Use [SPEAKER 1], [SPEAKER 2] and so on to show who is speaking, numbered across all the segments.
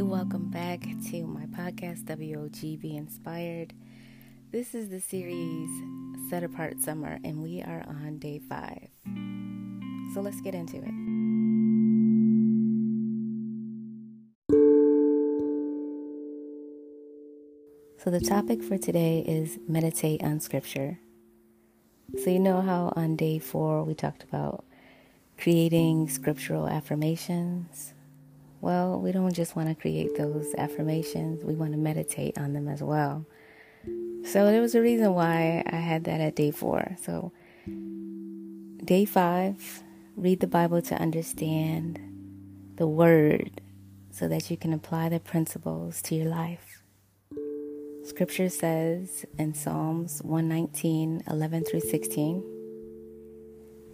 [SPEAKER 1] Welcome back to my podcast, WOG Be Inspired. This is the series Set Apart Summer, and we are on day five. So let's get into it. So, the topic for today is meditate on scripture. So, you know how on day four we talked about creating scriptural affirmations? Well, we don't just want to create those affirmations, we want to meditate on them as well. So there was a reason why I had that at day four. So, day five, read the Bible to understand the Word so that you can apply the principles to your life. Scripture says in Psalms 119 11 through 16,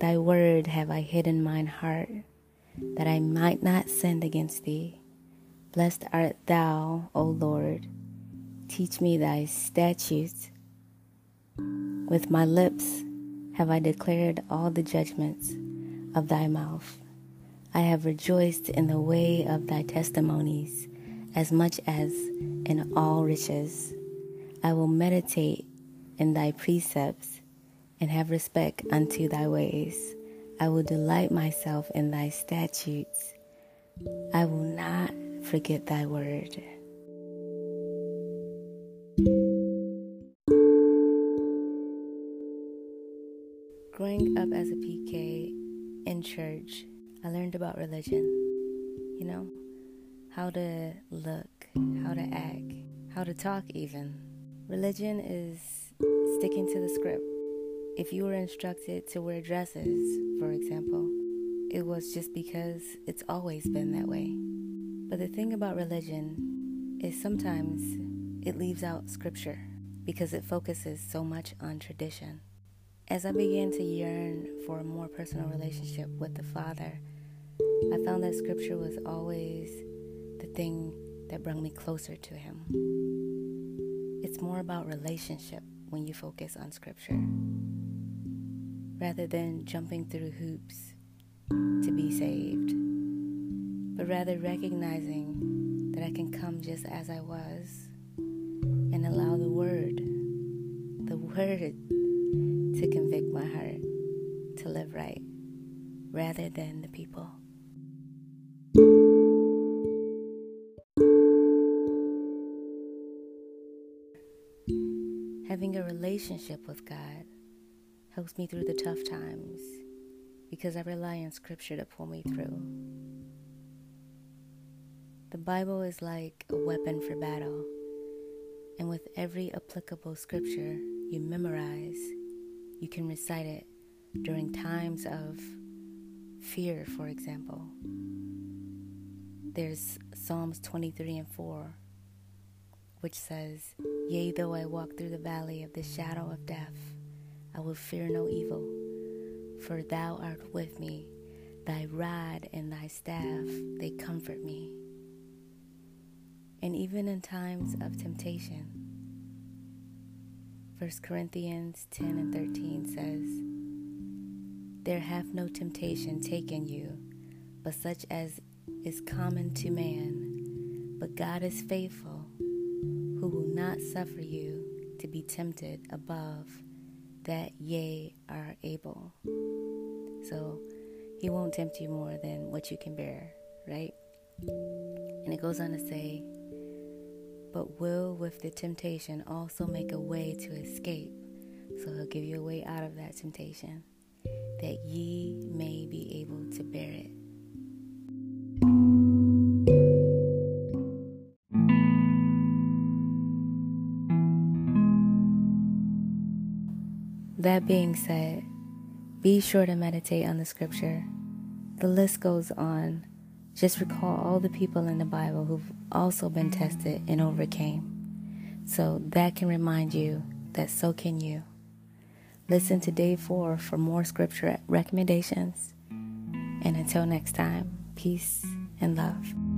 [SPEAKER 1] Thy Word have I hid in mine heart that I might not sin against thee. Blessed art thou, O Lord. Teach me thy statutes. With my lips have I declared all the judgments of thy mouth. I have rejoiced in the way of thy testimonies as much as in all riches. I will meditate in thy precepts and have respect unto thy ways. I will delight myself in thy statutes. I will not forget thy word. Growing up as a PK in church, I learned about religion. You know, how to look, how to act, how to talk, even. Religion is sticking to the script if you were instructed to wear dresses, for example, it was just because it's always been that way. But the thing about religion is sometimes it leaves out scripture because it focuses so much on tradition. As I began to yearn for a more personal relationship with the Father, I found that scripture was always the thing that brought me closer to Him. It's more about relationship when you focus on scripture rather than jumping through hoops to be saved, but rather recognizing that I can come just as I was and allow the Word, the Word, to convict my heart to live right rather than the people. Having a relationship with God helps me through the tough times because I rely on Scripture to pull me through. The Bible is like a weapon for battle, and with every applicable Scripture you memorize, you can recite it during times of fear, for example. There's Psalms 23 and 4, which says, Yea, though I walk through the valley of the shadow of death, I will fear no evil, for thou art with me. Thy rod and thy staff, they comfort me. And even in times of temptation, 1 Corinthians 10 and 13 says, There hath no temptation taken you, but such as is common to man. But God is faithful, who will not suffer you to be tempted above that ye are able. So he won't tempt you more than what you can bear, right? And it goes on to say, but will with the temptation also make a way to escape. So he'll give you a way out of that temptation, that ye may be able to bear That being said, be sure to meditate on the scripture. The list goes on. Just recall all the people in the Bible who've also been tested and overcame. So that can remind you that so can you. Listen to day four for more scripture recommendations. And until next time, peace and love.